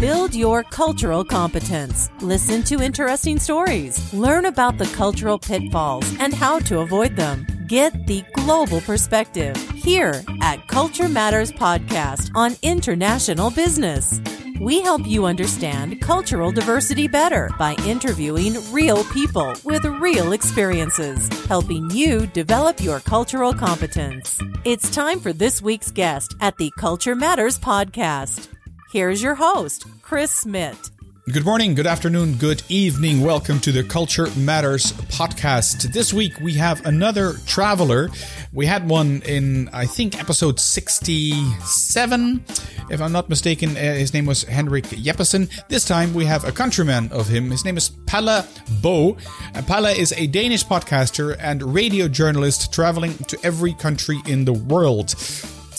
Build your cultural competence. Listen to interesting stories. Learn about the cultural pitfalls and how to avoid them. Get the global perspective here at Culture Matters Podcast on international business. We help you understand cultural diversity better by interviewing real people with real experiences, helping you develop your cultural competence. It's time for this week's guest at the Culture Matters Podcast. Here's your host, Chris Smith. Good morning, good afternoon, good evening. Welcome to the Culture Matters podcast. This week we have another traveler. We had one in, I think, episode 67. If I'm not mistaken, uh, his name was Henrik Jeppesen. This time we have a countryman of him. His name is Palle Bo. And Palle is a Danish podcaster and radio journalist traveling to every country in the world.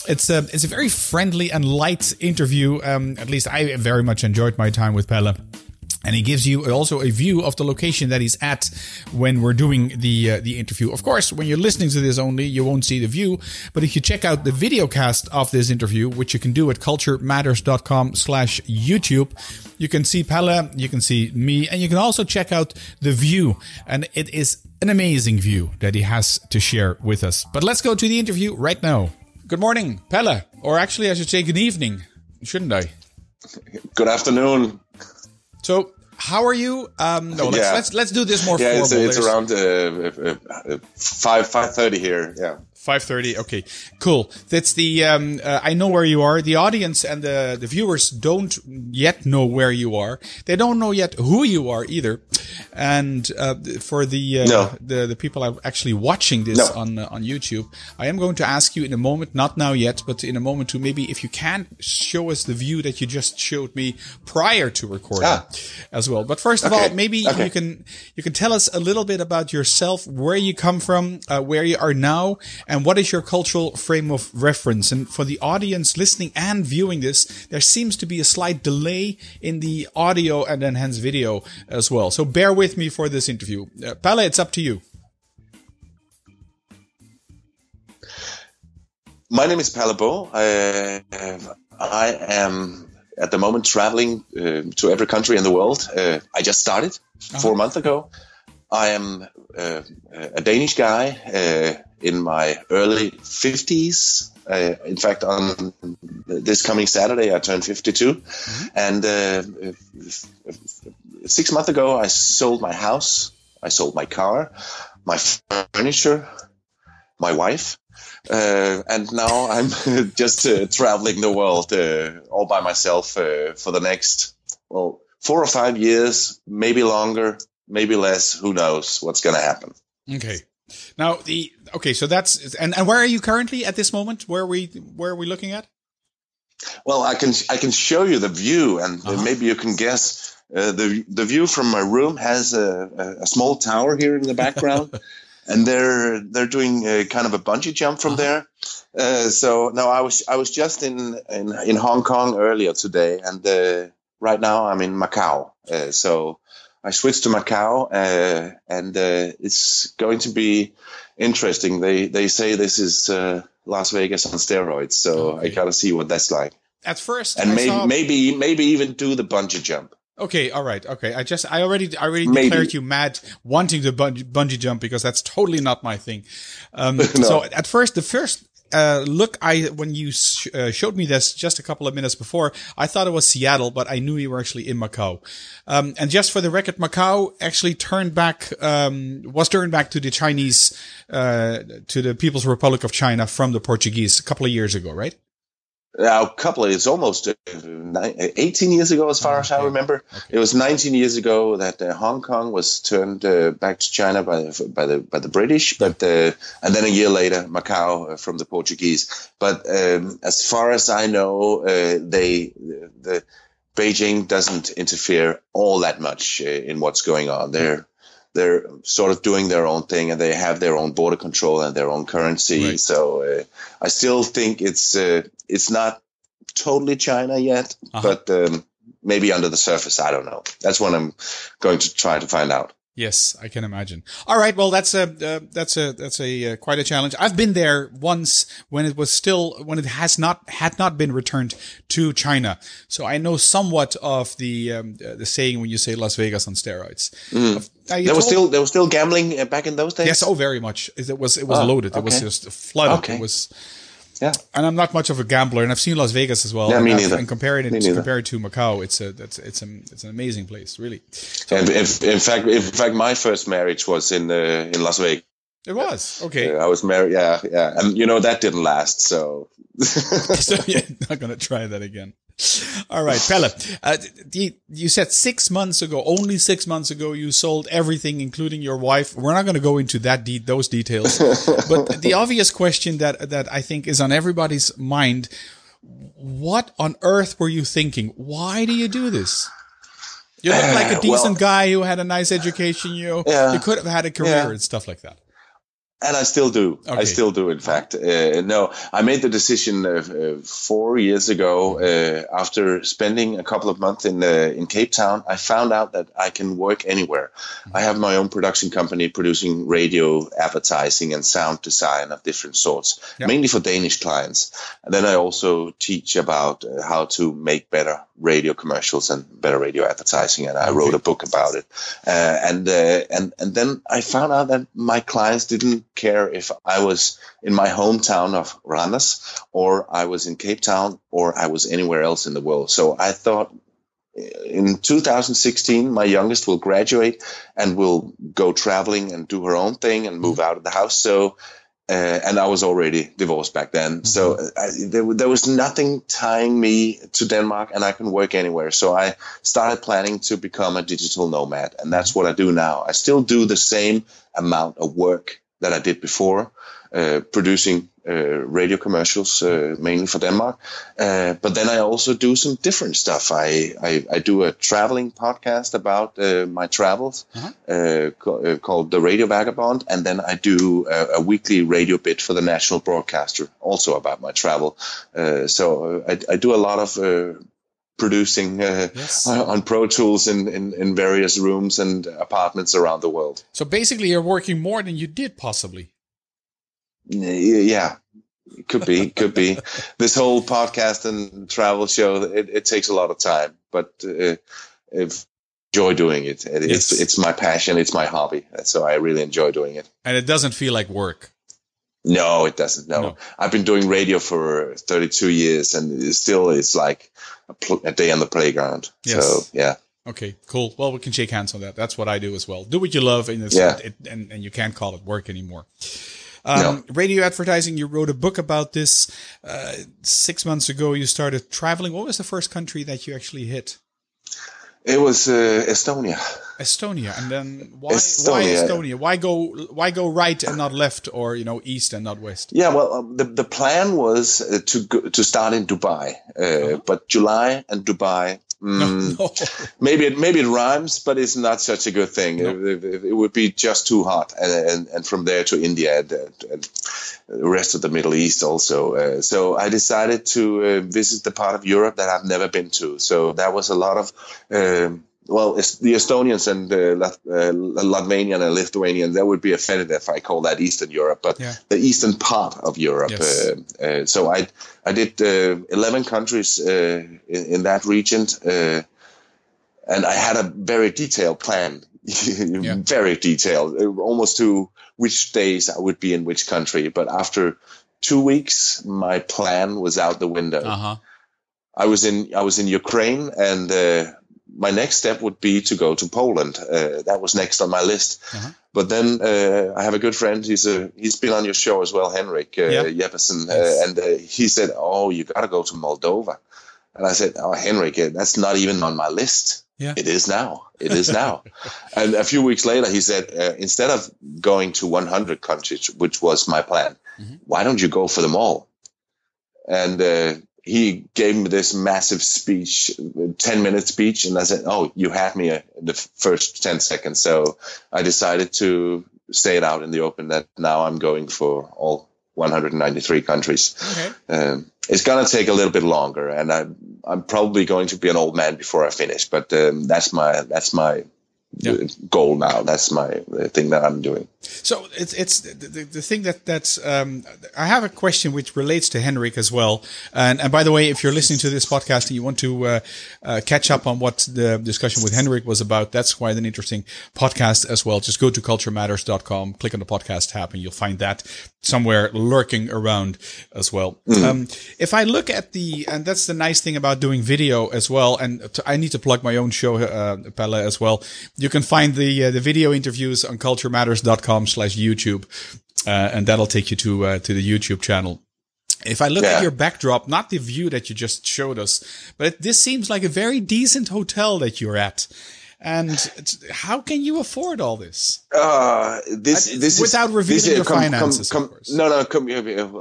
It's a it's a very friendly and light interview. Um, at least I very much enjoyed my time with Palle. And he gives you also a view of the location that he's at when we're doing the uh, the interview. Of course, when you're listening to this only, you won't see the view. But if you check out the video cast of this interview, which you can do at culturematters.com slash YouTube, you can see Palle, you can see me, and you can also check out the view. And it is an amazing view that he has to share with us. But let's go to the interview right now. Good morning, Palle. Or actually, I should say good evening, shouldn't I? Good afternoon. So, how are you? Um, no, let's, Yeah. let's let's do this more Yeah, formal. it's, it's There's- around uh, uh, uh, five five thirty here. Yeah. 5:30. Okay, cool. That's the. Um, uh, I know where you are. The audience and the the viewers don't yet know where you are. They don't know yet who you are either. And uh, for the uh, No. the the people are actually watching this No. on uh, on YouTube, I am going to ask you in a moment, not now yet, but in a moment to maybe if you can show us the view that you just showed me prior to recording Ah. as well. But first of all, maybe Okay. you can you can tell us a little bit about yourself, where you come from, uh, where you are now, and what is your cultural frame of reference. And for the audience listening and viewing this, there seems to be a slight delay in the audio and then hence video as well. So bear with me for this interview. Uh, Palle, it's up to you. My name is Palle Bo. I, I am at the moment traveling uh, to every country in the world. Uh, I just started four months ago. I am uh, a Danish guy uh, in my early 50s. Uh, in fact, on this coming Saturday, I turn 52. And uh, six months ago, I sold my house, I sold my car, my furniture, my wife, uh, and now I'm just uh, traveling the world uh, all by myself uh, for the next well four or five years, maybe longer, maybe less. Who knows what's going to happen? Okay. Now the okay, so that's and, and where are you currently at this moment? Where are we where are we looking at? Well, I can I can show you the view, and uh, Uh-huh. maybe you can guess. Uh, the the view from my room has a, a, small tower here in the background, and they're they're doing a, kind of a bungee jump from there. Uh, so no, I was I was just in in, in Hong Kong earlier today, and uh, right now I'm in Macau. Uh, so I switched to Macau, uh, and uh, it's going to be interesting. They they say this is uh, Las Vegas on steroids, so Okay. I gotta see what that's like, At first, and maybe saw- maybe maybe even do the bungee jump. Okay, all right, okay. I just, I already, I already Maybe. declared you mad wanting to bungee, bungee jump because that's totally not my thing. Um, No. So at first, the first uh, look, I when you sh- uh, showed me this just a couple of minutes before, I thought it was Seattle, but I knew you were actually in Macau. Um, and just for the record, Macau actually turned back, um, was turned back to the Chinese, uh, to the People's Republic of China from the Portuguese a couple of years ago, right? Now, a couple of, it's almost uh, 18 years ago, as far as I Okay. remember. It was 19 years ago that uh, Hong Kong was turned uh, back to China by the, by the by the British, but uh, and then a year later, Macau uh, from the Portuguese. But um, as far as I know, uh, they the Beijing doesn't interfere all that much uh, in what's going on. They're they're sort of doing their own thing, and they have their own border control and their own currency. Right. So uh, I still think it's uh, it's not totally China yet, Uh-huh. but um, maybe under the surface. I don't know. That's what I'm going to try to find out. Yes, I can imagine. All right, well, that's a uh, that's a that's a uh, quite a challenge. I've been there once when it was still when it has not had not been returned to China, so I know somewhat of the um, uh, the saying when you say Las Vegas on steroids. Mm. there was still there was still gambling uh, back in those days. Yes, oh, very much. It was it was oh, loaded. Okay. It was just flooded. Okay. It was yeah. And I'm not much of a gambler, and I've seen Las Vegas as well. Yeah, me and neither. And comparing it to, compared to Macau, it's a it's it's a, it's an amazing place, really. So, and if, in fact, in fact, my first marriage was in uh, in Las Vegas. It was okay. I was married, yeah, yeah, and you know that didn't last, so. so yeah, not gonna try that again. All right, Palle. Uh, you said six months ago, only six months ago, you sold everything, including your wife. We're not going to go into that de- those details, but the obvious question that that I think is on everybody's mind: What on earth were you thinking? Why do you do this? You look like a decent well, guy who had a nice education. You yeah, you could have had a career yeah. and stuff like that and I still do. Okay. I still do. In fact, uh, no, I made the decision uh, uh, four years ago uh, after spending a couple of months in uh, in Cape Town. I found out that I can work anywhere. I have my own production company producing radio advertising and sound design of different sorts, yep. mainly for Danish clients. And then I also teach about uh, how to make better radio commercials and better radio advertising. And I okay. wrote a book about it. and and and then I found out that my clients didn't care if I was in my hometown of Randers or I was in Cape Town or I was anywhere else in the world. So I thought in 2016, my youngest will graduate and will go traveling and do her own thing and move out of the house. So, uh, and I was already divorced back then. Mm-hmm. So uh, I, there, there was nothing tying me to Denmark and I can work anywhere. So I started planning to become a digital nomad. And that's what I do now. I still do the same amount of work that I did before, uh, producing uh, radio commercials uh, mainly for Denmark. Uh, but then I also do some different stuff. I, I, I do a traveling podcast about uh, my travels uh-huh. Uh, co- called The Radio Vagabond. And then I do a, a, weekly radio bit for the national broadcaster, also about my travel. so I, I, do a lot of producing uh, yes. on Pro Tools in, in, in, various rooms and apartments around the world. So basically, you're working more than you did possibly. Yeah, could be, could be. This whole podcast and travel show, it, it takes a lot of time, but uh, if enjoy doing it. it yes. It's it's my passion. It's my hobby. So I really enjoy doing it. And it doesn't feel like work. No, it doesn't. No. no. I've been doing radio for 32 years and it still it's like a, pl- a, day on the playground. Yes. So, yeah. Okay, cool. Well, we can shake hands on that. That's what I do as well. Do what you love and, yeah. it, and, and you can't call it work anymore. Um, no. Radio advertising, you wrote a book about this. Uh, six months ago, you started traveling. What was the first country that you actually hit? It was uh, Estonia. Estonia, and then why Estonia. why Estonia? Why go why go right and not left, or you know east and not west? Yeah, well, um, the the plan was uh, to go, to start in Dubai, uh, uh-huh. but July and Dubai Mm, no, maybe it maybe it rhymes, but it's not such a good thing. No. It, it, it, would be just too hot, and and, and from there to India and, and, the rest of the Middle East also. Uh, so I decided to uh, visit the part of Europe that I've never been to. So that was a lot of. Um, well, the Estonians and the uh, Latvian and Lithuanian, they would be offended if I call that Eastern Europe, but yeah. the eastern part of Europe. Yes. Uh, uh, so I I did uh, 11 countries uh, in, in, that region, uh, and I had a very detailed plan, yeah. very detailed, almost to which days I would be in which country. But after two weeks, my plan was out the window. Uh-huh. I was in I was in Ukraine and my next step would be to go to Poland. Uh, that was next on my list. Uh-huh. But then uh, I have a good friend. He's a he's been on your show as well, Henrik uh, yeah. Jeppesen, uh, yes. and uh, he said, "Oh, you got to go to Moldova." And I said, "Oh, Henrik, uh, that's not even on my list. Yeah. It is now. It is now." and a few weeks later, he said, "Instead of going to 100 countries, which was my plan, mm-hmm. why don't you go for them all?" And he gave me this massive speech, 10 minute speech. And I said, Oh, you had me in the first 10 seconds. So I decided to say it out in the open that now I'm going for all 193 countries. Okay. Um, it's going to take a little bit longer and I, I'm probably going to be an old man before I finish, but um, that's my, that's my yeah. goal now. That's my thing that I'm doing. So it's it's the, the thing that that's um, I have a question which relates to Henrik as well. And and by the way, if you're listening to this podcast and you want to uh, uh, catch up on what the discussion with Henrik was about, that's quite an interesting podcast as well. Just go to culturematters.com, click on the podcast tab, and you'll find that somewhere lurking around as well. Mm. Um, if I look at the and that's the nice thing about doing video as well. And I need to plug my own show, uh, Palle, as well. You can find the uh, the video interviews on culturematters.com youtube.com slash YouTube. Uh, and that'll take you to, uh, to the YouTube channel. If I look yeah. at your backdrop, not the view that you just showed us, but this seems like a very decent hotel that you're at. And how can you afford all this? Uh, this, this without is, revealing this, your com, finances. Com, com, no, no, come,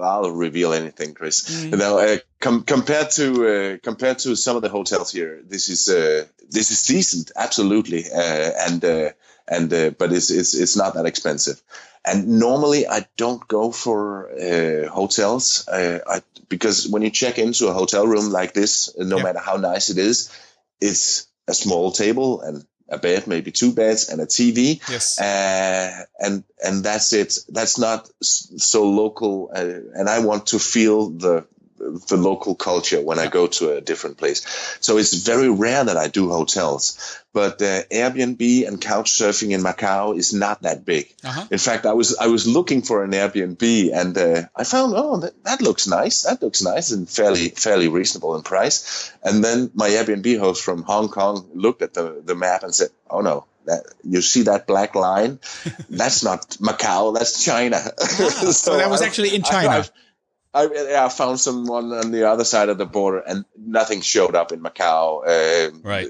I'll reveal anything, Chris. Mm. Now, uh, com, compared to uh, compared to some of the hotels here, this is uh, this is decent, absolutely, uh, and uh, and uh, but it's it's it's not that expensive. And normally I don't go for uh, hotels uh, I, because when you check into a hotel room like this, no yeah. matter how nice it is, it's a small table and a bed, maybe two beds and a TV. Yes. Uh, and and that's it. That's not so local. Uh, and I want to feel the the local culture when I go to a different place. So it's very rare that I do hotels. But uh, Airbnb and couch surfing in Macau is not that big. Uh-huh. In fact, I was I was looking for an Airbnb and uh, I found oh that, that looks nice. That looks nice and fairly fairly reasonable in price. And then my Airbnb host from Hong Kong looked at the the map and said, "Oh no, that you see that black line that's not macau that's china ah, so, so, that was actually in china I, I, I, found someone on the other side of the border, and nothing showed up in Macau. Uh, right.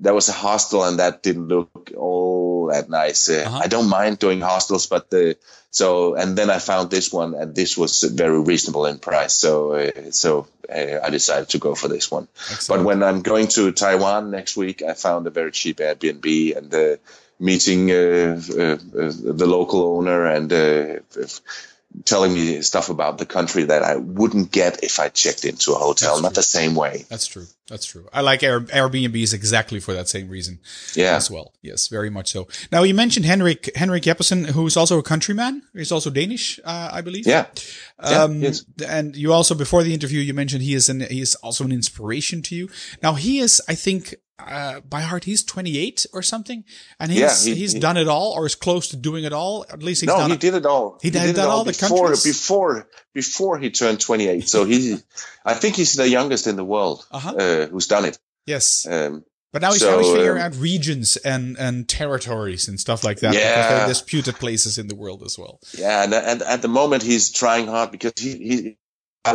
There was a hostel, and that didn't look all that nice. Uh, uh-huh. I don't mind doing hostels, but the so and then I found this one, and this was very reasonable in price. So uh, so uh, I decided to go for this one. Excellent. But when I'm going to Taiwan next week, I found a very cheap Airbnb and. Uh, meeting uh, the local owner and telling me stuff about the country that I wouldn't get if I checked into a hotel, That's not true. the same way. That's true. That's true. I like Air, Airbnbs exactly for that same reason. Yeah. As well. Yes, very much so. Now you mentioned Henrik, Henrik Jeppesen, who's also a countryman. He's also Danish, uh, I believe. Yeah. Um, yeah, and you also, before the interview, you mentioned he is an, he is also an inspiration to you. Now he is, I think, uh, by heart, he's 28 or something, and he's yeah, he, he's he, done it all, or is close to doing it all. At least he's no, done he it. did it all. He, he did, did all, all the before countries? before before he turned 28. So he, I think he's the youngest in the world uh-huh. uh, who's done it. Yes. Um, but now he's, so, he's figuring um, out regions and, and territories and stuff like that yeah. because there are disputed places in the world as well. Yeah, and, and at the moment he's trying hard because he, he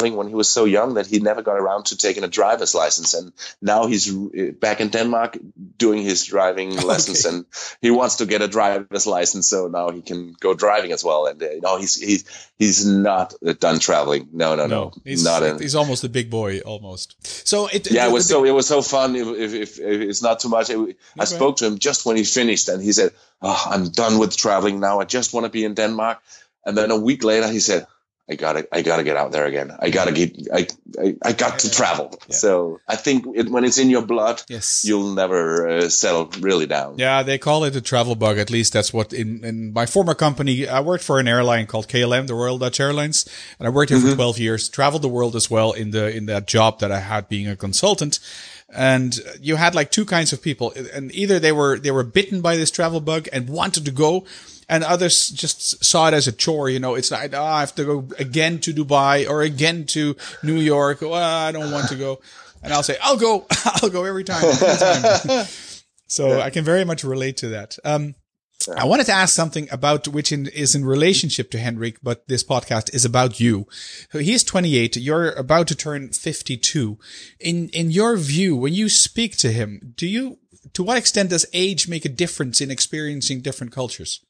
when he was so young that he never got around to taking a driver's license. And now he's uh, back in denmark doing his driving okay. lessons and he wants to get a driver's license. So now he can go driving as well. And uh, no he's he's he's not done traveling. No no no, no he's not he's almost a big boy almost. So it yeah it, was so it was so fun. If, if, if, if it's not too much. It, okay. i spoke to him just when he finished and he said oh, i'm done with traveling now. I just want to be in denmark. And then a week later he said I gotta, I gotta get out there again. I gotta get, I, I, I got to travel. Yeah. So I think it, when it's in your blood, yes, you'll never uh, settle really down. Yeah, they call it a travel bug. At least that's what in, in my former company, I worked for an airline called KLM, the Royal Dutch Airlines, and I worked here mm-hmm. for 12 years, traveled the world as well in the, in that job that I had being a consultant. And you had like two kinds of people and either they were, they were bitten by this travel bug and wanted to go and others just saw it as a chore. You know, it's like, oh, I have to go again to Dubai or again to New York. Well, I don't want to go. And I'll say, I'll go. I'll go every time. Every time. so yeah. I can very much relate to that. Um, I wanted to ask something about which in, is in relationship to Henrik, but this podcast is about you. He's 28. You're about to turn 52. In, in your view, when you speak to him, do you, to what extent does age make a difference in experiencing different cultures?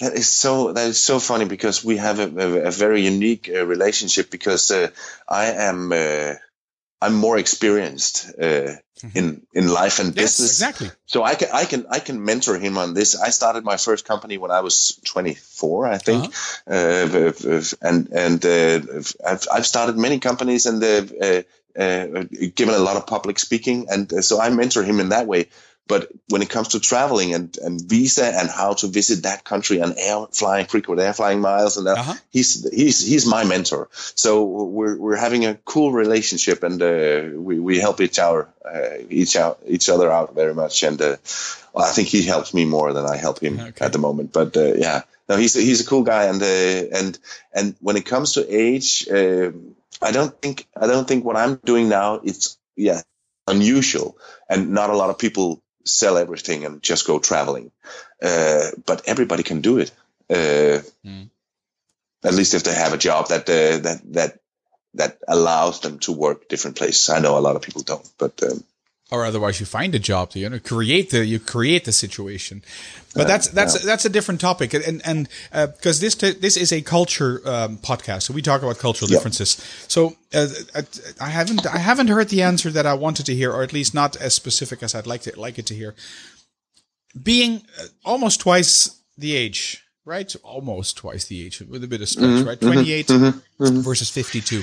That is so. That is so funny because we have a, a, a very unique uh, relationship. Because uh, I am, uh, I'm more experienced uh, mm-hmm. in in life and yes, business. Exactly. So I can I can I can mentor him on this. I started my first company when I was 24, I think, uh-huh. Uh, and and uh, I've I've started many companies and given a lot of public speaking, and so I mentor him in that way but when it comes to traveling and, and visa and how to visit that country and air flying frequent air flying miles and that, Uh-huh. he's he's he's my mentor. So we're we're having a cool relationship and uh, we we help each other uh, each out each other out very much. And uh, I think he helps me more than I help him Okay. at the moment. But uh, yeah, no, he's a, he's a cool guy. And uh, and and when it comes to age, um I don't think I don't think what I'm doing now it's yeah unusual and not a lot of people sell everything and just go traveling. Uh, but everybody can do it. Uh, Mm. at least if they have a job that uh, that that that allows them to work different places. I know a lot of people don't but um, or otherwise you find a job to you know create the you create the situation. But that's that's that's a different topic. And and because this this is a culture um, podcast. So we talk about cultural differences. So uh, I haven't I haven't heard the answer that I wanted to hear or at least not as specific as I'd like to like it to hear. Being uh, almost twice the age right? Almost twice the age with a bit of stretch right? 28 versus 52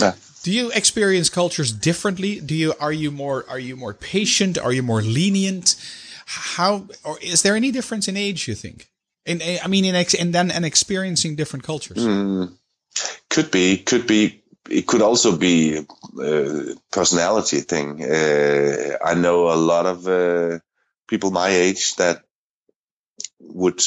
Yeah. Do you experience cultures differently? Do you are you more are you more patient? Are you more lenient? How or is there any difference in age you think? In i mean in ex, and then and experiencing different cultures. Could be could be. It could also be a personality thing. Uh, i know a lot of uh, people my age that would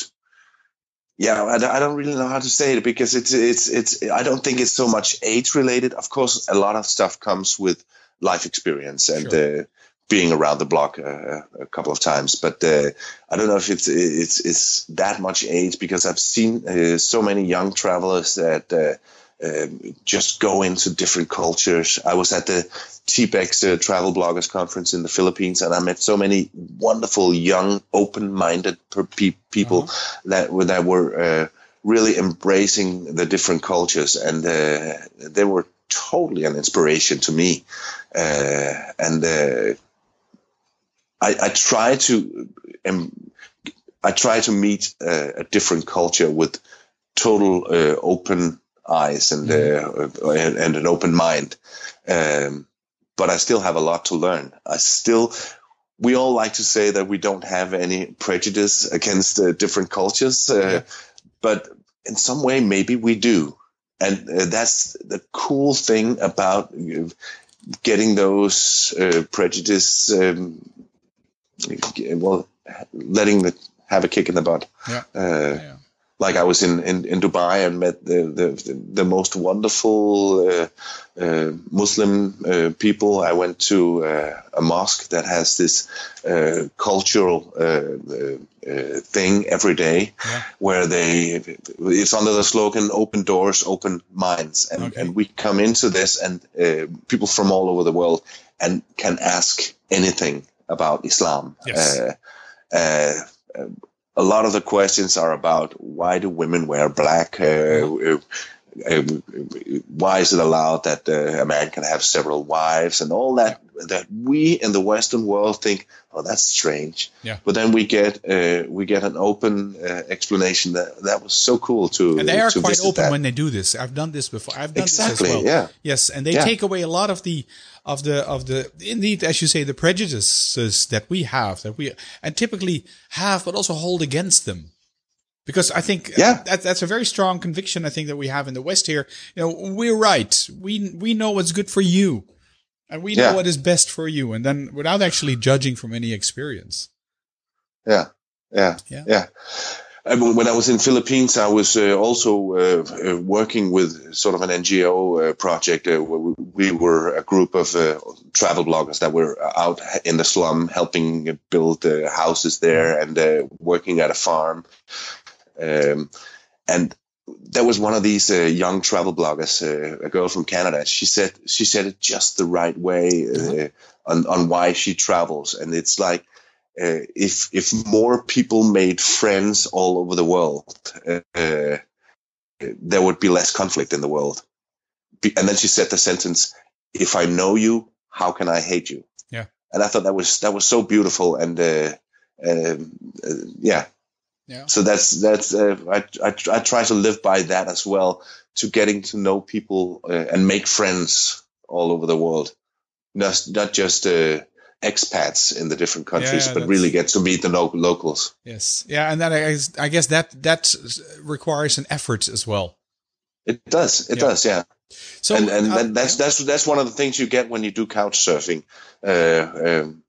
yeah I, don't- I don't really know how to say it because it's it's it's i don't think it's so much age related. Of course a lot of stuff comes with life experience and uh, being around the block uh, a couple of times but uh, i don't know if it's it's it's that much age because i've seen uh, so many young travelers that uh, um, just go into different cultures. I was at the TBEX uh, Travel Bloggers Conference in the Philippines, and I met so many wonderful, young, open-minded pe- people that were that were uh, really embracing the different cultures, and uh, they were totally an inspiration to me. Uh, and uh, I, I try to um, I try to meet uh, a different culture with total uh, open eyes and, uh, and and an open mind. Um, but I still have a lot to learn. I still, we all like to say that we don't have any prejudice against uh, different cultures, uh, but in some way maybe we do, and uh, that's the cool thing about uh, getting those uh, prejudice. Um, well, letting the have a kick in the butt. Yeah. Yeah. Like I was in, in, in Dubai and met the the, the most wonderful uh, uh, Muslim uh, people. I went to uh, a mosque that has this uh, cultural uh, uh, uh, thing every day, Yeah. where they it's under the slogan "Open doors, open minds," and, Okay. and we come into this and uh, people from all over the world and can ask anything about Islam. Yes. Uh, uh, a lot of the questions are about why do women wear black? Uh, uh, uh, why is it allowed that uh, a man can have several wives and all that? That we in the Western world think, oh, that's strange. Yeah. But then we get uh, we get an open uh, explanation that that was so cool to and they are quite open that. when they do this. I've done this before. I've done Exactly, this as well. yeah. Yes, and they Yeah. take away a lot of the of the of the indeed, as you say, the prejudices that we have that we and typically have, but also hold against them. Because I think Yeah. that, that's a very strong conviction. I think that we have in the West here. You know, we're right. We we know what's good for you, and we know Yeah. what is best for you, and then without actually judging from any experience. Yeah, yeah, Yeah. yeah. When I was in Philippines, I was uh, also uh, uh, working with sort of an NGO uh, project uh, where we, we were a group of uh, travel bloggers that were out in the slum helping build uh, houses there and uh, working at a farm. Um, and there was one of these uh, young travel bloggers, uh, a girl from Canada. She said she said it just the right way uh, on on why she travels, and it's like uh, if if more people made friends all over the world, uh, there would be less conflict in the world. And then she said the sentence, "If I know you, how can I hate you?" Yeah. and I thought that was that was so beautiful, and uh, um, uh, yeah, Yeah. so that's that's uh, I, I I try to live by that as well to getting to know people uh, and make friends all over the world, not not just uh, expats in the different countries, Yeah, but really get to meet the lo- locals. Yes. Yeah, and that I guess, I guess that that requires an effort as well. It does. It Yeah. does. Yeah. So and and uh, that's that's that's one of the things you get when you do couch surfing, uh, um,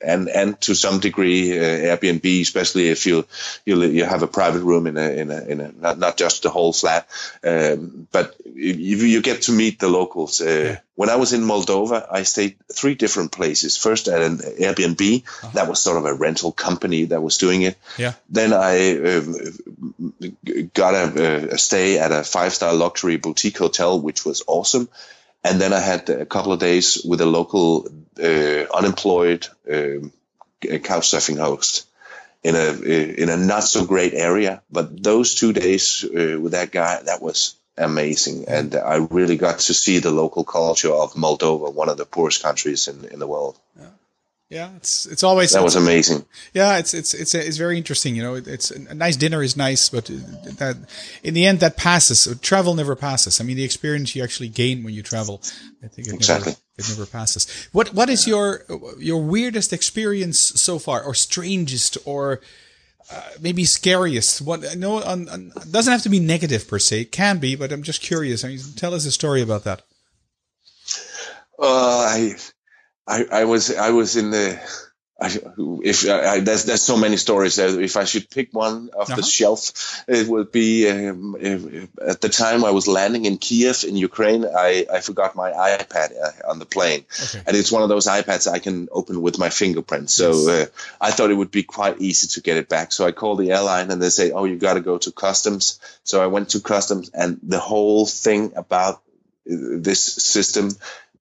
and and to some degree uh, Airbnb, especially if you you you have a private room in a in a in a not, not just the whole flat, um, but you, you get to meet the locals. Uh, When I was in Moldova, I stayed three different places. First at an Airbnb, that was sort of a rental company that was doing it. Yeah. Then I um, got a, a stay at a five star luxury boutique hotel, which was awesome. And then I had a couple of days with a local uh, unemployed um, couch surfing host in a in a not so great area. But those two days uh, with that guy, that was amazing, and I really got to see the local culture of Moldova, one of the poorest countries in, in the world. yeah, it's it's always That was amazing. yeah, it's it's it's it's very interesting. You know, it's a nice dinner is nice, but that in the end that passes. Travel never passes. I mean, the experience you actually gain when you travel, I think it Exactly. never it never passes. What what is your your weirdest experience so far, or strangest, or uh, maybe scariest? What know on, on doesn't have to be negative per se. It can be, but I'm just curious. I mean, tell us a story about that. Uh, I, I, I was, I was in the. I, if I, I, there's there's so many stories. If I should pick one off Uh-huh. the shelf, it would be um, if- at the time I was landing in Kiev in Ukraine. I, I forgot my iPad uh, on the plane, Okay. and it's one of those iPads I can open with my fingerprint. So uh, I thought it would be quite easy to get it back. So I called the airline, and they say, "Oh, you got to go to customs." So I went to customs, and the whole thing about uh, this system,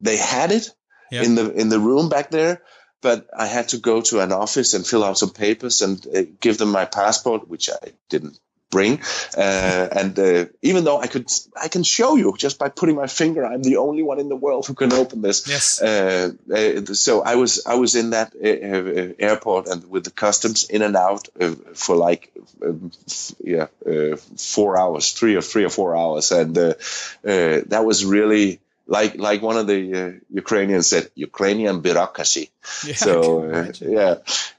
they had it Yeah. in the in the room back there but i had to go to an office and fill out some papers and uh, give them my passport which i didn't bring uh, and uh, even though i could i can show you just by putting my finger i'm the only one in the world who can open this Yes. uh, uh, so I was I was in that uh, uh, airport and with the customs in and out uh, for like um, yeah uh, four hours, three or three or four hours, and uh, uh, that was really like like one of the uh, Ukrainians said, Ukrainian bureaucracy. Yeah, so uh, yeah,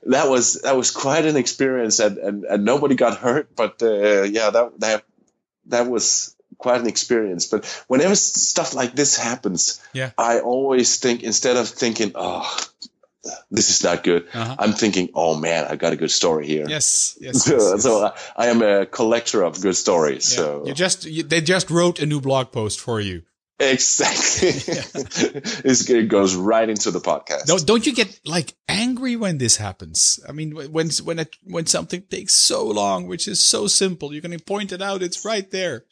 that was that was quite an experience, and and, and nobody got hurt, but uh, yeah, that that that was quite an experience. But whenever stuff like this happens, Yeah. I always think instead of thinking, oh, this is not good, Uh-huh. I'm thinking, oh man, I got a good story here. Yes. Yes. So, yes, yes. so I, I am a collector of good stories. Yeah. So you just you, they just wrote a new blog post for you. Exactly, It's- it goes right into the podcast. Don't don't you get like angry when this happens? I mean, when when it, when something takes so long, which is so simple, you can point it out. It's right there.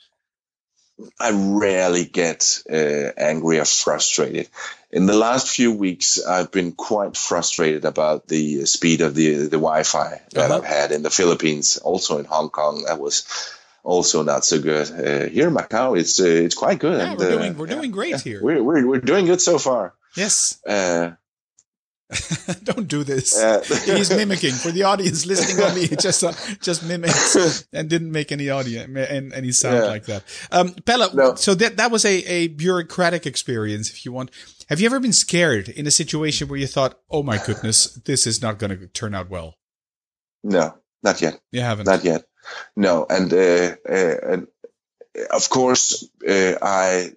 I rarely get uh, angry or frustrated. In the last few weeks, I've been quite frustrated about the speed of the the Wi-Fi that Uh-huh. I've had in the Philippines, also in Hong Kong. That was also not so good. Uh, here in Macau, it's uh, it's quite good. Yeah, and, we're uh, doing we're doing great here. we're, we're we're doing good so far. Yes, Uh, don't do this. uh, He's mimicking for the audience listening only. He just uh, just mimics and didn't make any audio and any sound Yeah. like that. Um, Palle, No. so that that was a a bureaucratic experience, if you want. Have you ever been scared in a situation where you thought, "Oh my goodness, this is not going to turn out well"? no, not yet. You haven't. Not yet. No, and uh, uh, and of course, uh, I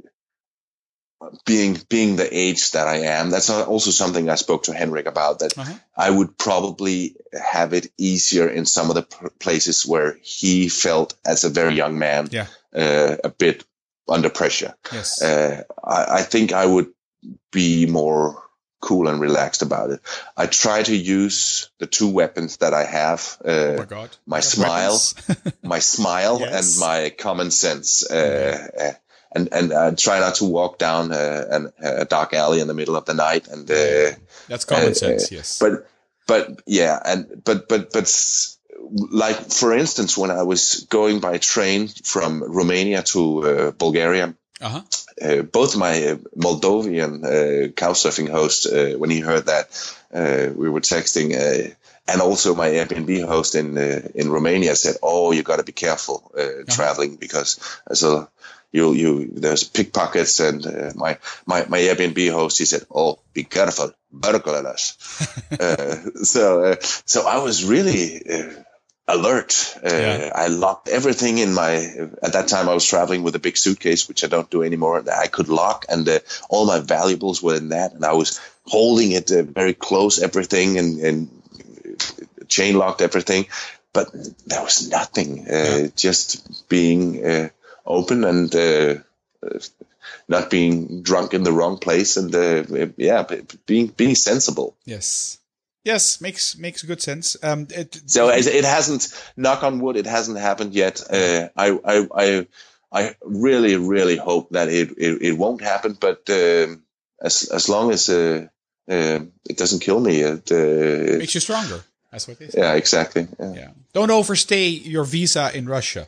being being the age that I am, that's also something I spoke to Henrik about. That Uh-huh. I would probably have it easier in some of the places where he felt, as a very young man, Yeah. uh, a bit under pressure. Yes. Uh, I, I think I would be more cool and relaxed about it. I try to use the two weapons that I have. Uh, oh my God. my smile, my smile Yes. and my common sense. Uh, uh, and and uh, try not to walk down uh, an, a dark alley in the middle of the night. And uh, That's common sense. Yes. but but yeah, and but but but like for instance, when I was going by train from Romania to uh, Bulgaria, uh-huh. uh, both my uh, Moldovan uh, couchsurfing host, uh, when he heard that, uh, we were texting, uh, and also my Airbnb host in uh, in Romania said, "Oh, you got to be careful uh, traveling because so you you there's pickpockets and uh, my my my Airbnb host he said oh be careful burglars uh, so uh, so I was really uh, alert uh, Yeah. I locked everything in my at that time I was traveling with a big suitcase which I don't do anymore that I could lock and uh, all my valuables were in that and I was holding it uh, very close everything and and chain locked everything but there was nothing uh, just being uh, open and uh, uh, not being drunk in the wrong place and uh, yeah being being sensible Yes. Yes, makes makes good sense. Um, it, so it, it hasn't knock on wood it hasn't happened yet uh, I, I i i really really hope that it it, it won't happen but um as as long as uh, uh, it doesn't kill me it, uh, makes you stronger. That's what they say. yeah exactly yeah. Yeah. Don't overstay your visa in Russia.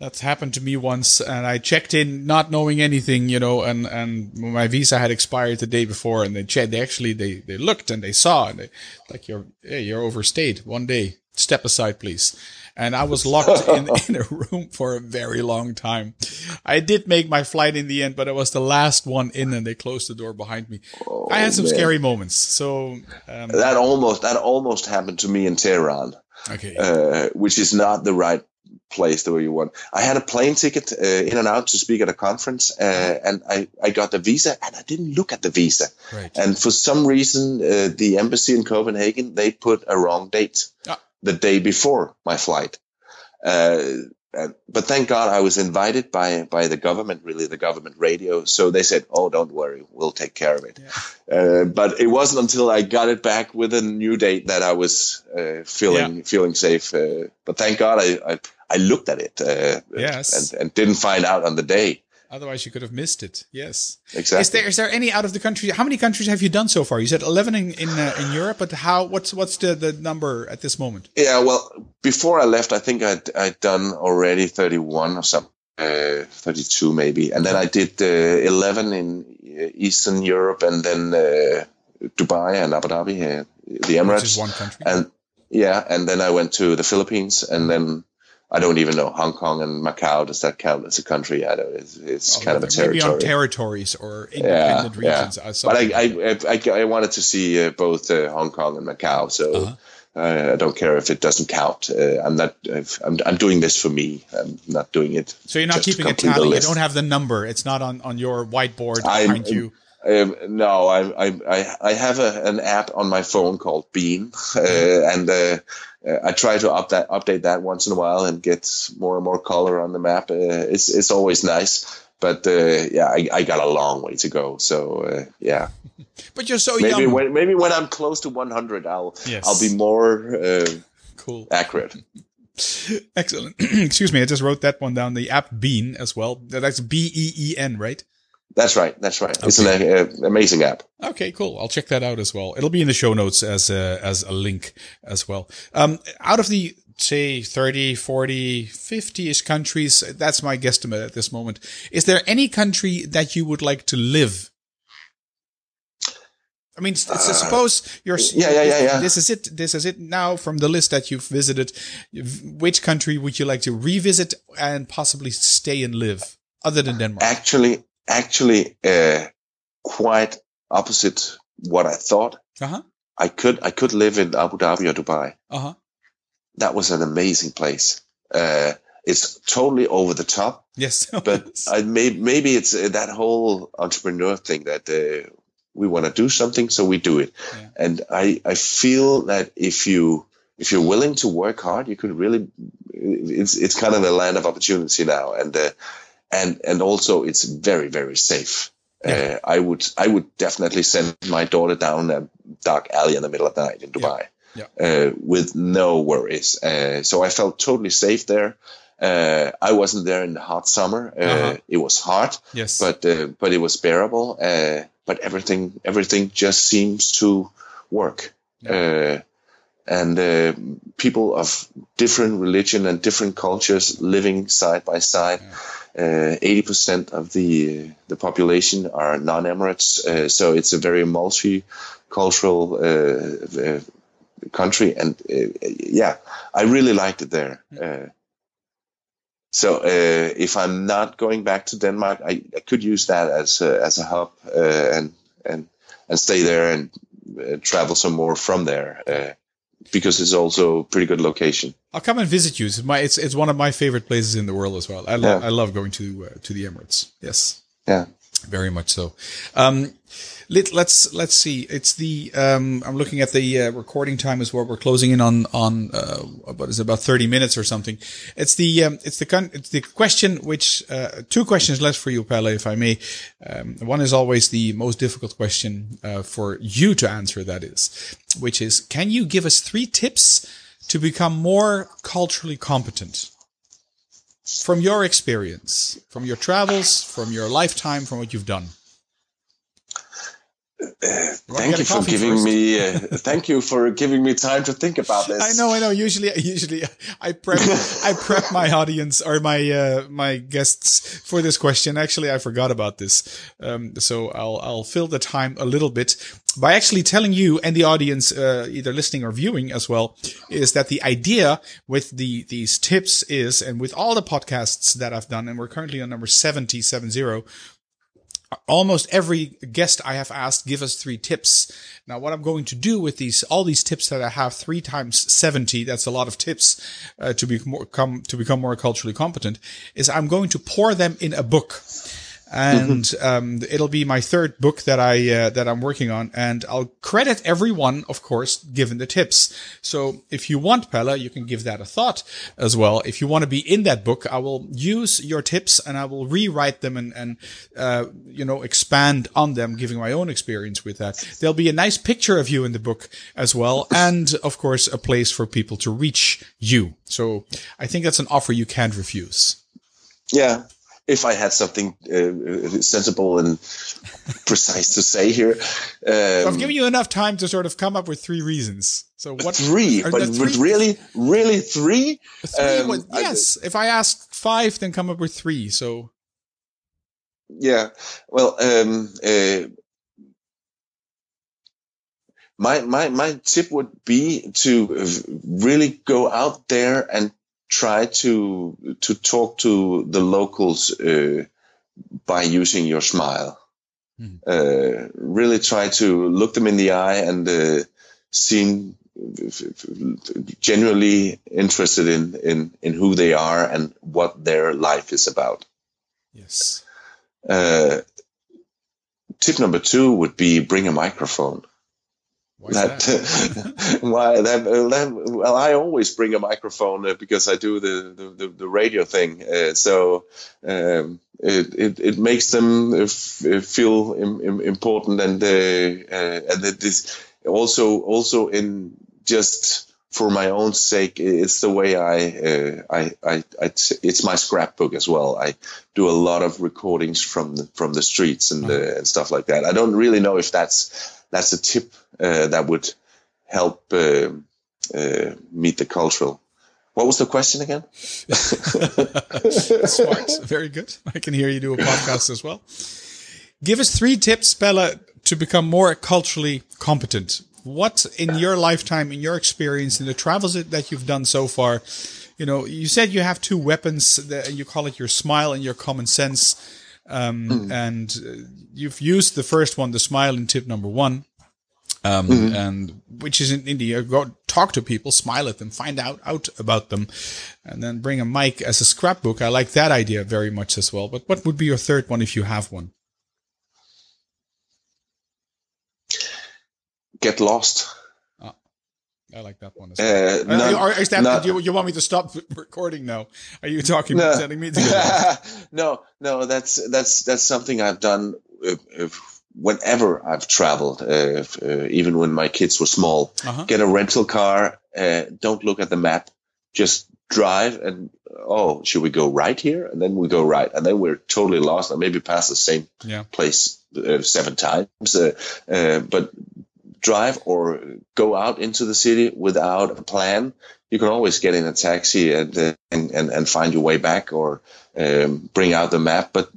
That's happened to me once, and I checked in not knowing anything, you know, and, and my visa had expired the day before, and they checked. They actually they, they looked and they saw, and they like you're hey, you're overstayed one day. Step aside, please. And I was locked in in a room for a very long time. I did make my flight in the end, but I was the last one in, and they closed the door behind me. I had some man. scary moments. So um, that almost that almost happened to me in Tehran okay, uh, which is not the right place the way you want. I had a plane ticket uh, in and out to speak at a conference, uh, and I, I got the visa, and I didn't look at the visa. right. And for some reason, uh, the embassy in Copenhagen they put a wrong date Ah. the day before my flight. Uh, and, but thank God I was invited by by the government, really the government radio. So they said, "Oh, don't worry, we'll take care of it." Uh, but it wasn't until I got it back with a new date that I was uh, feeling feeling safe. Uh, but thank God I, I I looked at it uh, Yes. and, and didn't find out on the day. Otherwise, you could have missed it. Yes. Exactly. Is there is there any out of the country? How many countries have you done so far? You said eleven in in, uh, in Europe, but how? What's what's the, the number at this moment? Yeah, well, before I left, I think I'd, I'd done already 31 or something, uh, 32 maybe. And then I did uh, 11 in uh, Eastern Europe and then uh, Dubai and Abu Dhabi, uh, the Which is Emirates. one country. And yeah, and then I went to the Philippines and then I don't even know Hong Kong and Macau. Does that count as a country? I don't. It's, it's kind of a territory. Maybe on territories or independent yeah. regions. uh, But I. I, I, I wanted to see uh, both uh, Hong Kong and Macau, so Uh-huh. uh, I don't care if it doesn't count. Uh, I'm not. I'm, I'm doing this for me. I'm not doing it. so you're not keeping a tally. You don't have the number. It's not on on your whiteboard I'm- behind you. Um, no, I, I, I, I have a, an app on my phone called Been, uh, and uh, uh, I try to up that, update that once in a while and get more and more color on the map. Uh, it's it's always nice, but uh, yeah, I, I got a long way to go. So uh, yeah, But you're so maybe young. when maybe when I'm close to 100, I'll Yes. I'll be more uh, cool. accurate. Excellent. Excuse me. I just wrote that one down. The app Been as well. That's B E E N, right? That's right. That's right. It's an uh, amazing app. Okay, cool. I'll check that out as well. It'll be in the show notes as a, as a link as well. Um, out of the, say, 30, 40, 50-ish countries, that's my guesstimate at this moment. Is there any country that you would like to live? I mean, s- suppose you're, Uh, yeah, yeah, yeah, yeah. This is it. This is it now from the list that you've visited. Which country would you like to revisit and possibly stay and live other than Denmark? Actually, actually, uh, quite opposite what I thought. Uh huh. I could I could live in Abu Dhabi or Dubai. Uh huh. That was an amazing place. Uh, it's totally over the top, Yes. but I may, maybe it's uh, that whole entrepreneur thing that uh, we want to do something, so we do it. Yeah. And I I feel that if you if you're willing to work hard, you could really. It's it's kind of a land of opportunity now, and uh, and and also it's very very safe. Yeah. Uh, I would I would definitely send my daughter down a dark alley in the middle of the night in Dubai Yeah. Uh, with no worries. Uh, so I felt totally safe there. Uh, I wasn't there in the hot summer. Uh, Uh-huh. It was hot, yes. but uh, but it was bearable. Uh, but everything everything just seems to work. Uh, and people of different religion and different cultures living side by side. Uh, Eighty percent of the the population are non-Emirates, uh, so it's a very multicultural uh, uh, country. And uh, yeah, I really liked it there. Uh, so uh, if I'm not going back to Denmark, I, I could use that as a, as a hub uh, and and and stay there and uh, travel some more from there uh, because it's also a pretty good location. I'll come and visit you. It's my it's it's one of my favorite places in the world as well. I love Yeah. I love going to uh, to the Emirates. Yes. Yeah. Very much so. Um, let, let's let's see. It's the um, I'm looking at the uh, recording time as well. We're closing in on on uh, what is it, about 30 minutes or something. It's the um, it's the con- it's the question which uh, two questions left for you, Palle, if I may. Um, one is always the most difficult question uh, for you to answer. That is, which is, can you give us three tips to become more culturally competent? From your experience, from your travels, from your lifetime, from what you've done. Wanna Thank you for giving first? me. Uh, thank you for giving me time to think about this. I know, I know. Usually, usually I prep, I prep my audience or my, uh, my guests for this question. Actually, I forgot about this. Um, so I'll, I'll fill the time a little bit by actually telling you and the audience, uh, either listening or viewing as well, is that the idea with the, these tips is, and with all the podcasts that I've done, and we're currently on number 70, 70, almost every guest I have asked give us three tips. Now, what I'm going to do with these, all these tips that I have, three times seventy, that's a lot of tips uh, to become, to become more culturally competent. Is I'm going to pour them in a book. And um, it'll be my third book that I uh, that I'm working on, and I'll credit everyone, of course, given the tips. So if you want, Palle, you can give that a thought as well. If you want to be in that book, I will use your tips and I will rewrite them and and uh, you know expand on them, giving my own experience with that. There'll be a nice picture of you in the book as well, and of course, a place for people to reach you. So I think that's an offer you can't refuse. Yeah. If I had something uh, sensible and precise to say here, I've um, given you enough time to sort of come up with three reasons. So what three, but, three- really, really three. three um, what- I- yes. if I ask five, then come up with three. So Yeah. Well, um, uh, my my my tip would be to uh, really go out there and try to to talk to the locals uh, by using your smile. Mhm. Uh, really try to look them in the eye and uh, seem genuinely interested in, in in who they are and what their life is about. yes, Uh, tip number two would be bring a microphone. Why that? why that, that? Well, I always bring a microphone uh, because I do the the, the, radio thing. Uh, so um, it, it it makes them f- feel Im- Im- important and uh, uh, and that this also also in just for my own sake it's the way I, uh, I, I I it's my scrapbook as well I do a lot of recordings from the, from the streets and uh, and stuff like that I don't really know if that's that's a tip that would help uh, uh, meet the cultural what was the question again Smart, very good. I can hear you do a podcast as well. Give us three tips, Palle, to become more culturally competent. What in your lifetime, in your experience, in the travels that, you've done so far, you know, you said you have two weapons. That you call it your smile and your common sense. Um, And uh, you've used the first one, the smile, in tip number one. Um, and which is in India, go talk to people, smile at them, find out out about them, and then bring a mic as a scrapbook. I like that idea very much as well. But what would be your third one if you have one? get lost I like that one as well. uh, Uh, none- or is that do you, you want me to stop recording now? Are you talking No. telling me to no, no, that's that's that's something I've done uh, uh, whenever I've traveled, uh, uh, even when my kids were small. Uh-huh. Get a rental car. Uh, don't look at the map. Just drive and oh, should we go right here? And then we go right, and then we're totally lost, and maybe pass the same Yeah. place uh, seven times. Uh, uh, but drive or go out into the city without a plan, you can always get in a taxi and and, and, and find your way back or um, bring out the map. But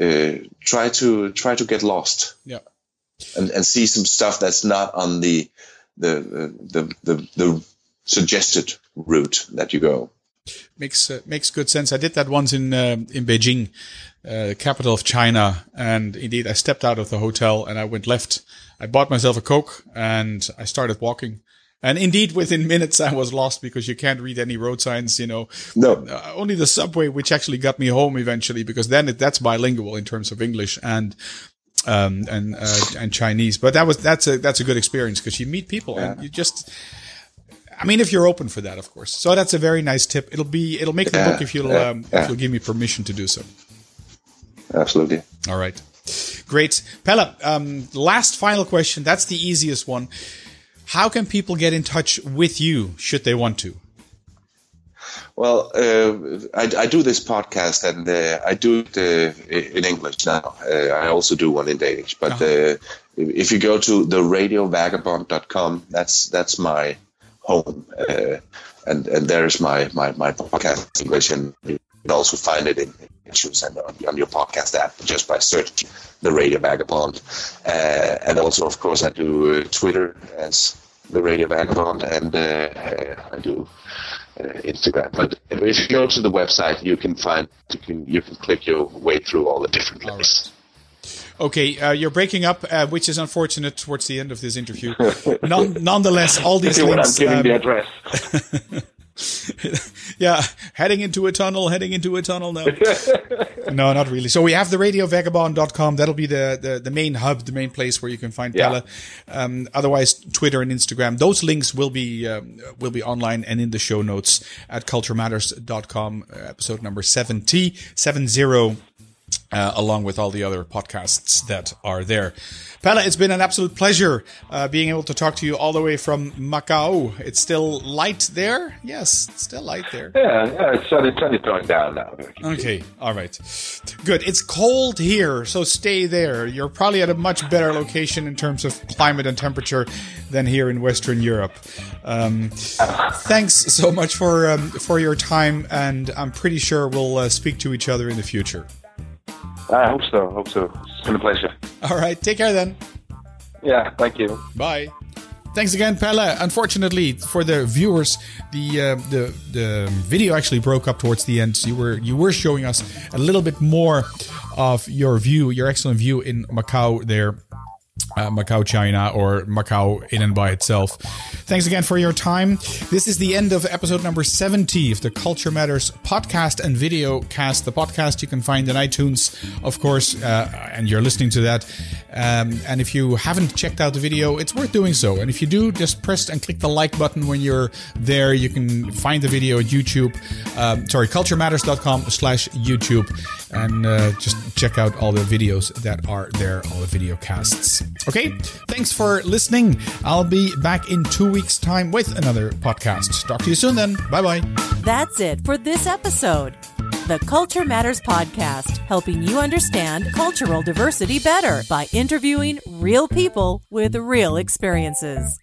uh, try to try to get lost Yeah. and, and see some stuff that's not on the the the the, the, suggested route that you go. makes uh, makes good sense. I did that once in uh, in Beijing, uh, capital of China, and indeed I stepped out of the hotel and I went left. I bought myself a coke and I started walking. And indeed, within minutes, I was lost because you can't read any road signs. You know, No. uh, only the subway, which actually got me home eventually, because then it, that's bilingual in terms of English and um, and uh, and Chinese. But that was that's a that's a good experience because you meet people and you just. I mean, if you're open for that, of course. So that's a very nice tip. It'll be it'll make the Yeah, book if you'll yeah, um, yeah. if you'll give me permission to do so. Absolutely. All right, great, Palle. Um, last final question. That's the easiest one. How can people get in touch with you should they want to? Well, uh, I, I do this podcast and uh, I do it uh, in English now. Uh, I also do one in Danish. But uh, if you go to the radiovagabond.com, that's that's my home. Uh, and, and there's my, my, my podcast in English. And can also find it in iTunes and on, on your podcast app just by searching the Radio Vagabond. Uh, and also, of course, I do uh, Twitter as the Radio Vagabond and uh, I do uh, Instagram. But if you go to the website, you can find you can you can click your way through all the different links. Okay, uh, you're breaking up, uh, which is unfortunate towards the end of this interview. None, nonetheless, all these what I'm giving um, the address. yeah, heading into a tunnel, heading into a tunnel. No, no, not really. So we have the radiovagabond.com. That'll be the, the, the main hub, the main place where you can find Yeah. Palle. Um, otherwise, Twitter and Instagram. Those links will be um, will be online and in the show notes at culturematters.com. Uh, episode number 70, 70 uh, along with all the other podcasts that are there. Palle, it's been an absolute pleasure uh, being able to talk to you all the way from Macau. It's still light there? Yes, it's still light there. Yeah, yeah, it's sunny, sunny going down now. Okay, all right. Good. It's cold here, so stay there. You're probably at a much better location in terms of climate and temperature than here in Western Europe. Um, thanks so much for um, for your time, and I'm pretty sure we'll uh, speak to each other in the future. I hope so. Hope so. It's been a pleasure. All right, take care then. Yeah, thank you. Bye. Thanks again, Palle. Unfortunately, for the viewers, the uh, the the video actually broke up towards the end. You were you were showing us a little bit more of your view, your excellent view in Macau there. Uh, Macau, China, or Macau in and by itself. Thanks again for your time. This is the end of episode number 70 of the Culture Matters podcast and video cast. The podcast you can find in iTunes, of course, uh, and you're listening to that. Um, and if you haven't checked out the video, it's worth doing so. And if you do, just press and click the like button when you're there. You can find the video at YouTube, um, sorry, culturematters.com slash YouTube, and uh, just check out all the videos that are there, all the video casts. Okay, thanks for listening. I'll be back in two weeks' time with another podcast. Talk to you soon then. Bye bye. That's it for this episode. The Culture Matters Podcast, helping you understand cultural diversity better by interviewing real people with real experiences.